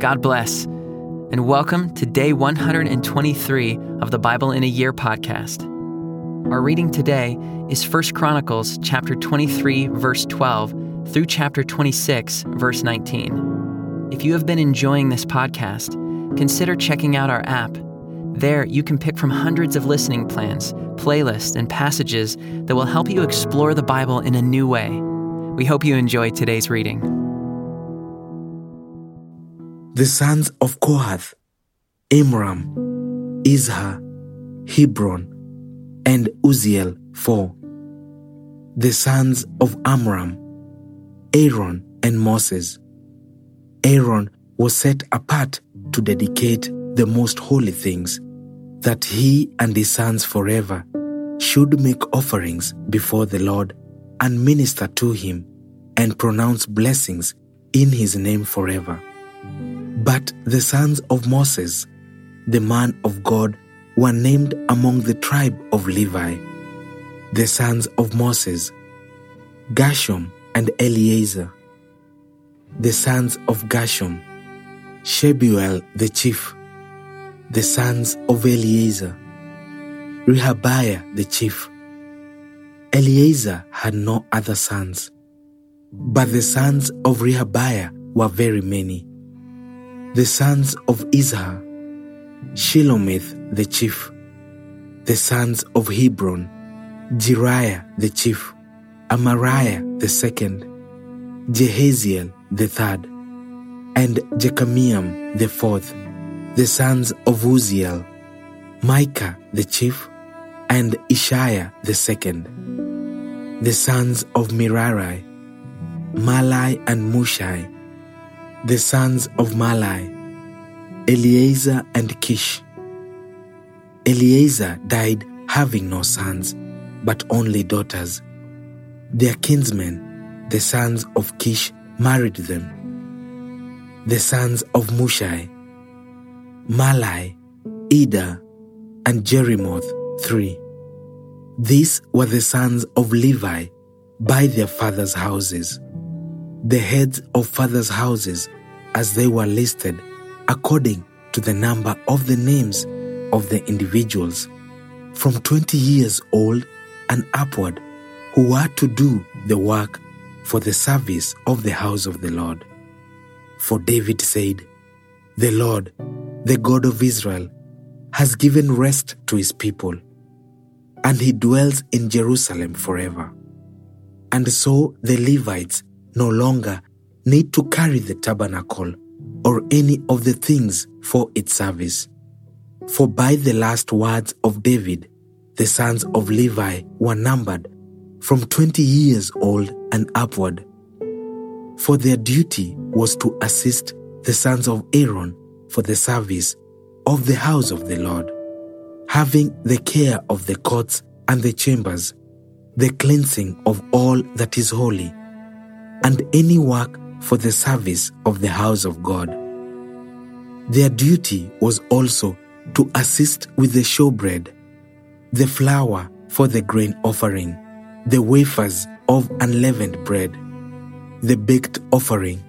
God bless, and welcome to day 123 of the Bible in a Year podcast. Our reading today is 1 Chronicles chapter 23 verse 12 through chapter 26 verse 19. If you have been enjoying this podcast, consider checking out our app. There, you can pick from hundreds of listening plans, playlists, and passages that will help you explore the Bible in a new way. We hope you enjoy today's reading. The sons of Kohath, Amram, Izhar, Hebron, and Uzziel four. The sons of Amram, Aaron and Moses. Aaron was set apart to dedicate the most holy things, that he and his sons forever should make offerings before the Lord and minister to him and pronounce blessings in his name forever. But the sons of Moses, the man of God, were named among the tribe of Levi. The sons of Moses, Gershom and Eleazar. The sons of Gershom, Shebuel the chief. The sons of Eleazar, Rehabiah the chief. Eleazar had no other sons, but the sons of Rehabiah were very many the sons of Izhar, Shelomith the chief, the sons of Hebron, Jeriah the chief, Amariah the second, Jahaziel the third, and Jekameam the fourth, the sons of Uzziel, Micah the chief, and Isshiah the second, the sons of Merari, Mahli and Mushi, the sons of Mahli, Eleazar and Kish. Eleazar died having no sons, but only daughters. Their kinsmen, the sons of Kish, married them. The sons of Mushi, Mahli, Eder, and Jeremoth, three. These were the sons of Levi by their fathers' houses the heads of fathers' houses as they were listed according to the number of the names of the individuals from 20 years old and upward who were to do the work for the service of the house of the Lord. For David said, The Lord, the God of Israel, has given rest to his people, and he dwells in Jerusalem forever. And so the Levites no longer need to carry the tabernacle or any of the things for its service. For by the last words of David, the sons of Levi were numbered from 20 years old and upward. For their duty was to assist the sons of Aaron for the service of the house of the Lord, having the care of the courts and the chambers, the cleansing of all that is holy and any work for the service of the house of God. Their duty was also to assist with the showbread, the flour for the grain offering, the wafers of unleavened bread, the baked offering,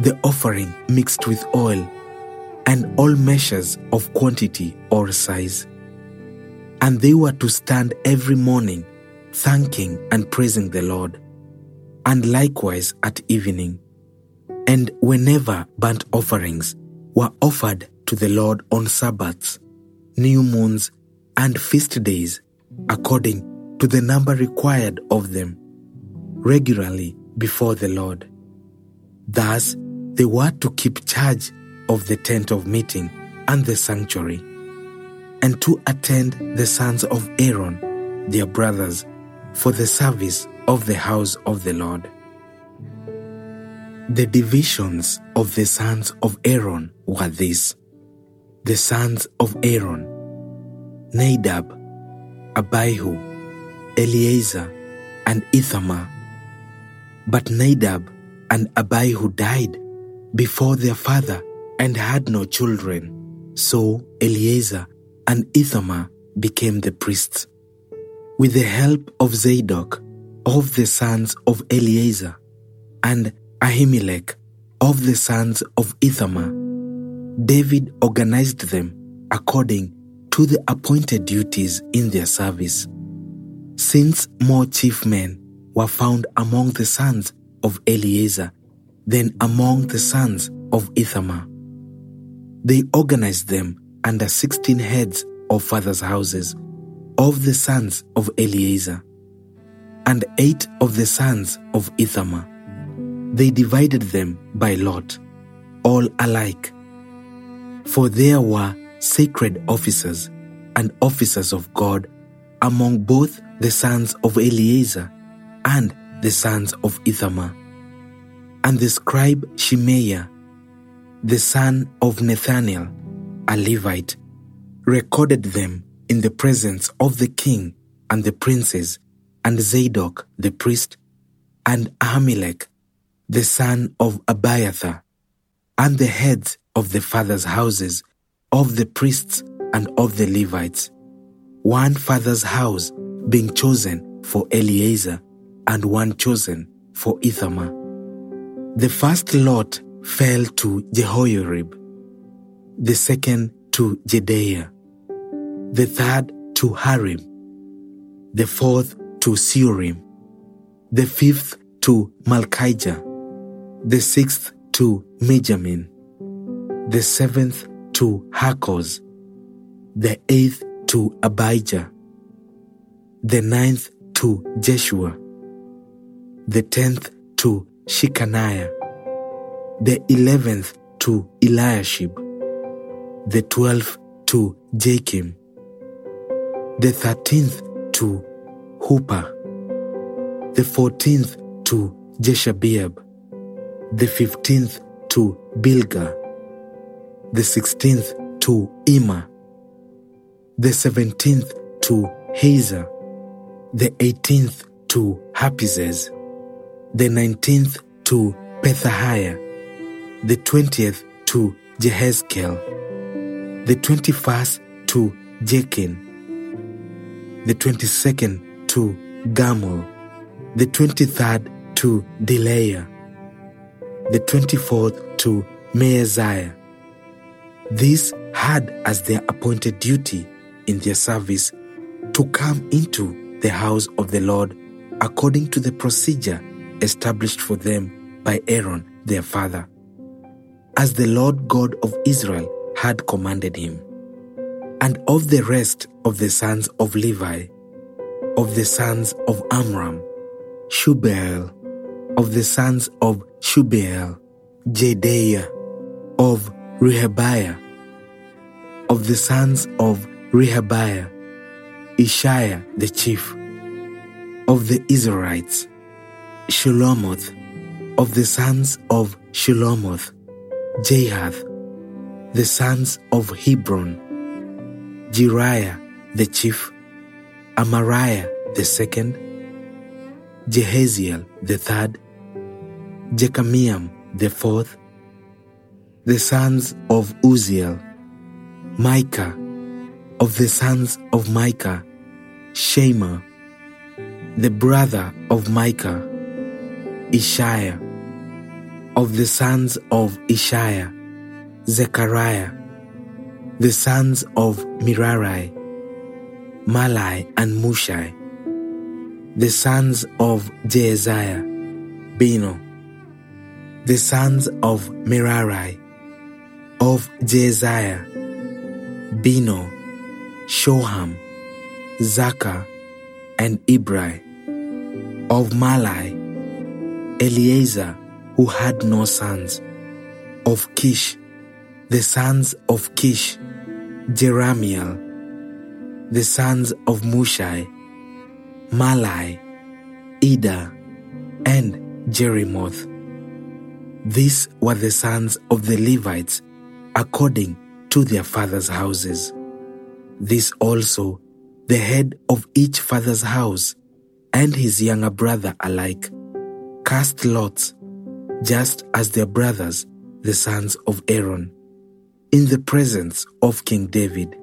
the offering mixed with oil, and all measures of quantity or size. And they were to stand every morning, thanking and praising the Lord and likewise at evening. And whenever burnt offerings were offered to the Lord on Sabbaths, new moons, and feast days, according to the number required of them, regularly before the Lord. Thus, they were to keep charge of the tent of meeting and the sanctuary, and to attend the sons of Aaron, their brothers, for the service of the house of the Lord. The divisions of the sons of Aaron were these the sons of Aaron Nadab, Abihu, Eleazar, and Ithamar. But Nadab and Abihu died before their father and had no children. So Eleazar and Ithamar became the priests. With the help of Zadok, of the sons of Eleazar, and Ahimelech of the sons of Ithamar, David organized them according to the appointed duties in their service. Since more chief men were found among the sons of Eleazar than among the sons of Ithamar, they organized them under 16 heads of fathers' houses of the sons of Eleazar and eight of the sons of Ithamar. They divided them by lot, all alike. For there were sacred officers and officers of God among both the sons of Eleazar and the sons of Ithamar. And the scribe Shemaiah, the son of Nethanel, a Levite, recorded them in the presence of the king and the princes, and Zadok the priest, and Ahimelech, the son of Abiathar, and the heads of the fathers' houses of the priests and of the Levites, one father's house being chosen for Eleazar, and one chosen for Ithamar. The first lot fell to Jehoiarib, the second to Jedaiah, the third to Harim, the fourth to Seorim, the fifth to Malchijah, the sixth to Mijamin, the seventh to Hakkoz, the eighth to Abijah, the ninth to Jeshua, the tenth to Shecaniah, the eleventh to Eliashib, the twelfth to Jakim, the thirteenth to Huppah, the fourteenth to Jeshebeab, the fifteenth to Bilgah, the sixteenth to Immer, the seventeenth to Hezir, the eighteenth to Happizzez, the nineteenth to Pethahiah, the twentieth to Jehezkel, the twenty-first to Jachin, the twenty-second to Gamul, the twenty-third to Delaiah, the twenty-fourth to Maaziah. These had as their appointed duty in their service to come into the house of the Lord according to the procedure established for them by Aaron their father, as the Lord God of Israel had commanded him. And of the rest of the sons of Levi, of the sons of Amram, Shubael, of the sons of Shubael, Jedaiah, of Rehabiah, of the sons of Rehabiah, Isshiah the chief, of the Izharites, Shelomoth, of the sons of Shelomoth, Jahath, the sons of Hebron, Jeriah the chief, Amariah the second, Jahaziel the third, Jekameam the fourth, the sons of Uzziel, Micah, of the sons of Micah, Shema, the brother of Micah, Isshiah, of the sons of Isshiah, Zechariah, the sons of Merari, Mahli and Mushi, the sons of Jaaziah, Beno, the sons of Merari, of Jaaziah, Beno, Shoham, Zaccur, and Ibri, of Mahli, Eleazar, who had no sons, of Kish, the sons of Kish, Jerahmeel, the sons of Mushi, Mahli, Eder, and Jerimoth. These were the sons of the Levites according to their fathers' houses. This also, the head of each father's house and his younger brother alike, cast lots, just as their brothers, the sons of Aaron, in the presence of King David,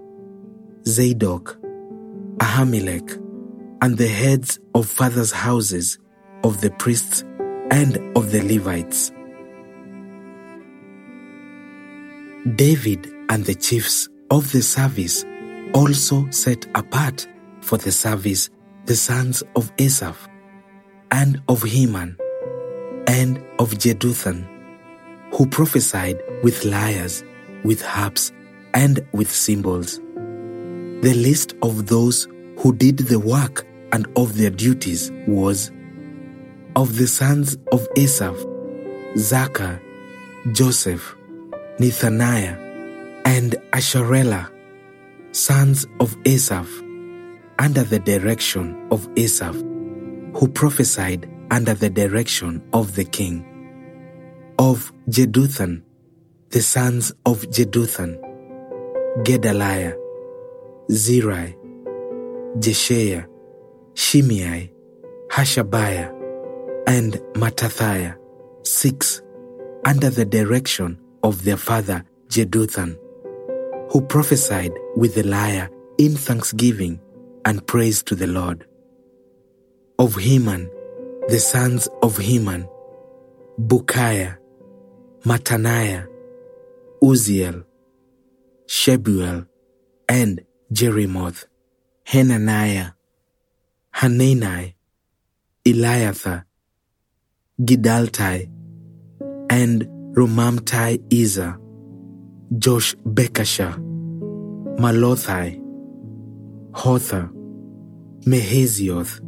Zadok, Ahimelech, and the heads of fathers' houses of the priests and of the Levites. David and the chiefs of the service also set apart for the service the sons of Asaph, and of Heman, and of Jeduthun, who prophesied with lyres, with harps, and with cymbals. The list of those who did the work and of their duties was of the sons of Asaph, Zaccur, Joseph, Nethaniah, and Asharelah, sons of Asaph, under the direction of Asaph, who prophesied under the direction of the king. Of Jeduthun, the sons of Jeduthun, Gedaliah, Zeri, Jeshaiah, Shimei, Hashabiah, and Mattithiah, six, under the direction of their father Jeduthun, who prophesied with the lyre in thanksgiving and praise to the Lord. Of Heman, the sons of Heman, Bukkiah, Mattaniah, Uzziel, Shebuel, and Jerimoth, Hananiah, Hanani, Eliathah, Giddalti, and Romamti Ezer, Josh Bekashah, Mallothi, Hothir, Mahazioth.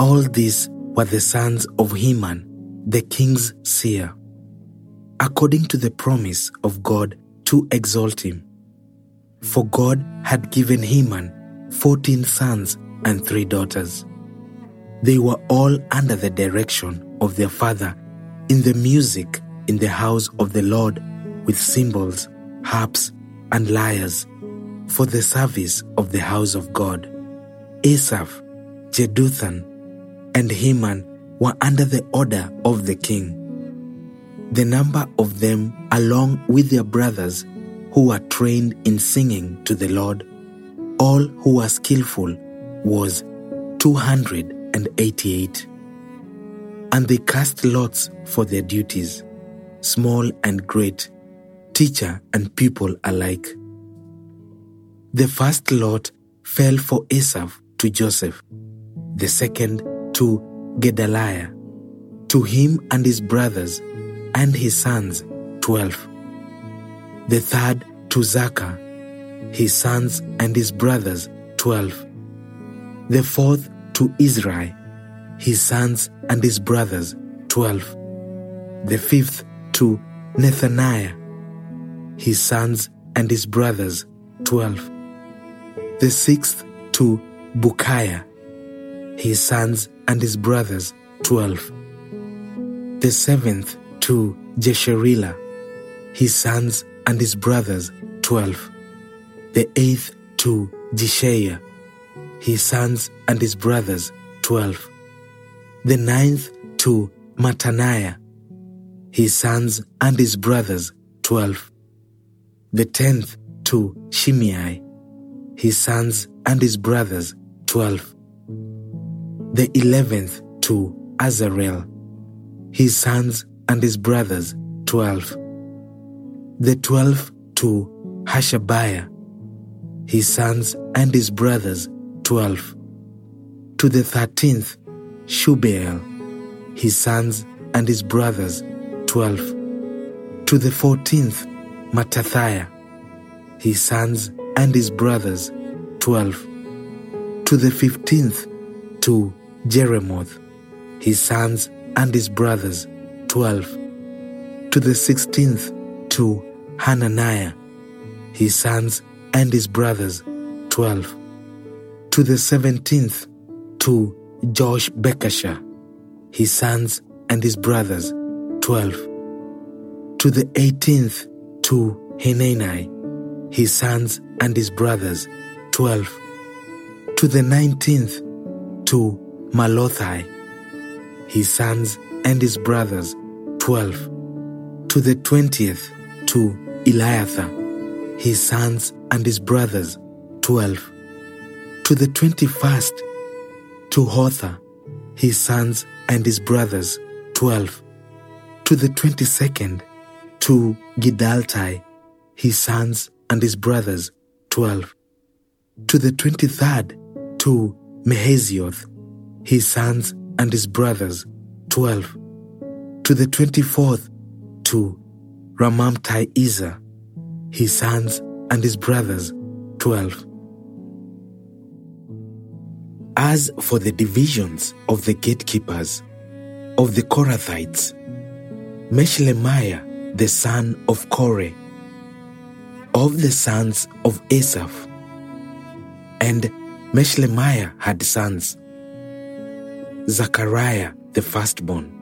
All these were the sons of Heman, the king's seer, according to the promise of God to exalt him. For God had given Heman fourteen sons and three daughters. They were all under the direction of their father in the music in the house of the Lord with cymbals, harps, and lyres for the service of the house of God. Asaph, Jeduthun, and Heman were under the order of the king. The number of them, along with their brothers who were trained in singing to the Lord, all who were skillful, was 288. And they cast lots for their duties, small and great, teacher and pupil alike. The first lot fell for Asaph to Joseph, the second to Gedaliah, to him and his brothers and his sons, twelve. The third to Zaccur, his sons and his brothers, twelve. The fourth to Izri, his sons and his brothers, twelve. The fifth to Nethaniah, his sons and his brothers, twelve. The sixth to Bukkiah, his sons and his brothers, twelve. The seventh to Jesharelah, his sons and his brothers, twelve. The eighth to Jeshaiah, his sons and his brothers, twelve. The ninth to Mattaniah, his sons and his brothers, twelve. The tenth to Shimei, his sons and his brothers, twelve. The eleventh to Azarel, his sons and his brothers, twelve. The twelve to Hashabiah, his sons and his brothers, twelve. To the thirteenth, Shubael, his sons and his brothers, twelve. To the fourteenth, Mattithiah, his sons and his brothers, twelve. To the fifteenth, to Jeremoth, his sons and his brothers, twelve. To the sixteenth, to Hananiah, his sons and his brothers, twelve. To the seventeenth, to Joshbekashah, his sons and his brothers, twelve. To the eighteenth, to Hanani, his sons and his brothers, twelve. To the nineteenth, to Mallothi, his sons and his brothers, twelve. To the twentieth, to Eliathah, his sons and his brothers, twelve. To the twenty-first, to Hothir, his sons and his brothers, twelve. To the twenty-second, to Giddalti, his sons and his brothers, 12. To the 23rd, to Mahazioth, his sons and his brothers, 12. To the 24th, to Romamti Ezer, his sons and his brothers, 12. As for the divisions of the gatekeepers, of the Korahites, Meshelemiah, the son of Korah, of the sons of Asaph, and Meshelemiah had sons, Zechariah the firstborn,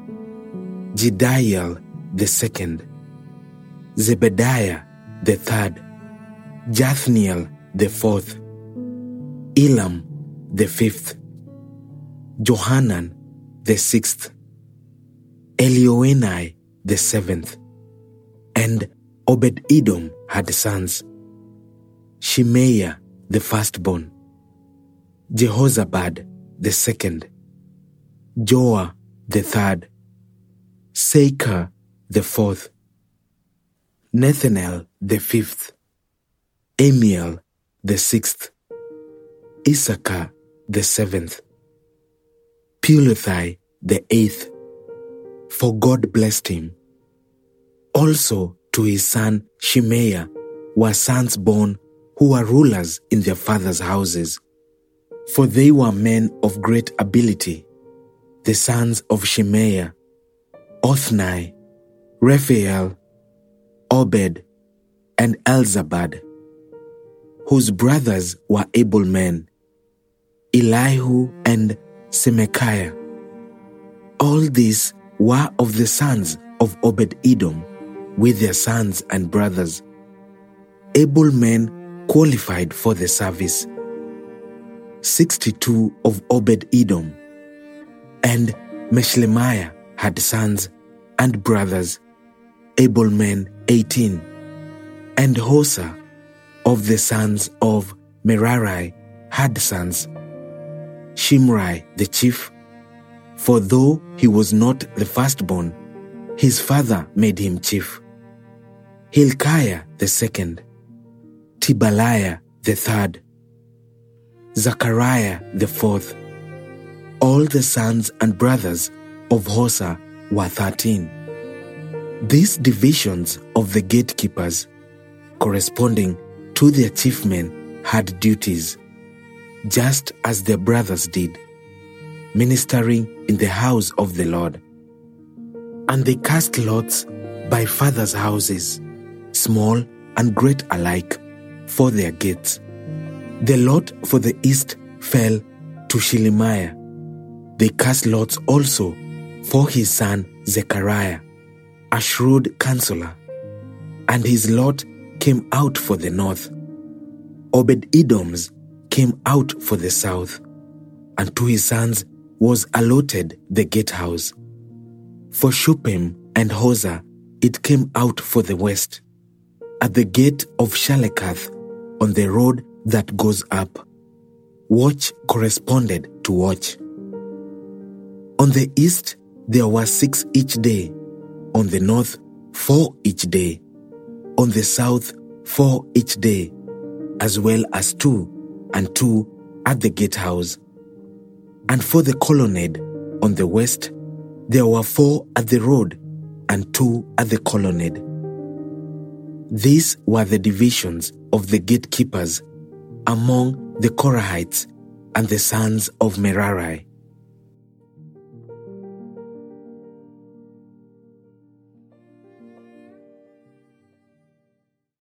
Jediael the second, Zebadiah the third, Jathniel the fourth, Elam the fifth, Johanan the sixth, Elioenai the seventh, and Obed Edom had sons, Shemaiah the firstborn, Jehozabad the second, Joah the third, Sachar the fourth, Nethanel the fifth, Amiel the sixth, Issachar the seventh, Peullethai the eighth, for God blessed him. Also to his son Shemaiah were sons born who were rulers in their fathers' houses, for they were men of great ability. The sons of Shemaiah, Othni, Rephael, Obed, and Elzabad, whose brothers were able men, Elihu and Semachiah. All these were of the sons of Obed Edom with their sons and brothers, able men qualified for the service. 62 of Obed Edom, and Meshelemiah had sons and brothers, able men 18, and Hosah of the sons of Merari had sons, Shimri the chief, for though he was not the firstborn, his father made him chief. Hilkiah the second, Tebaliah the third, Zechariah the fourth. All the sons and brothers of Hosah were thirteen. These divisions of the gatekeepers, corresponding to their chief men, had duties, just as their brothers did ministering in the house of the Lord. And they cast lots by fathers' houses, small and great alike, for their gates. The lot for the east fell to Shelemiah. They cast lots also for his son Zechariah, a shrewd counselor, and his lot came out for the north. Obed Edom's came out for the south, and to his sons was allotted the gatehouse. For Shuppim and Hosah, it came out for the west, at the gate of Shallecheth, on the road that goes up. Watch corresponded to watch. On the east, there were six each day. On the north, four each day. On the south, four each day, as well as two and two at the gatehouse and for the colonnade on the west, there were four at the road and two at the colonnade. These were the divisions of the gatekeepers among the Korahites and the sons of Merari.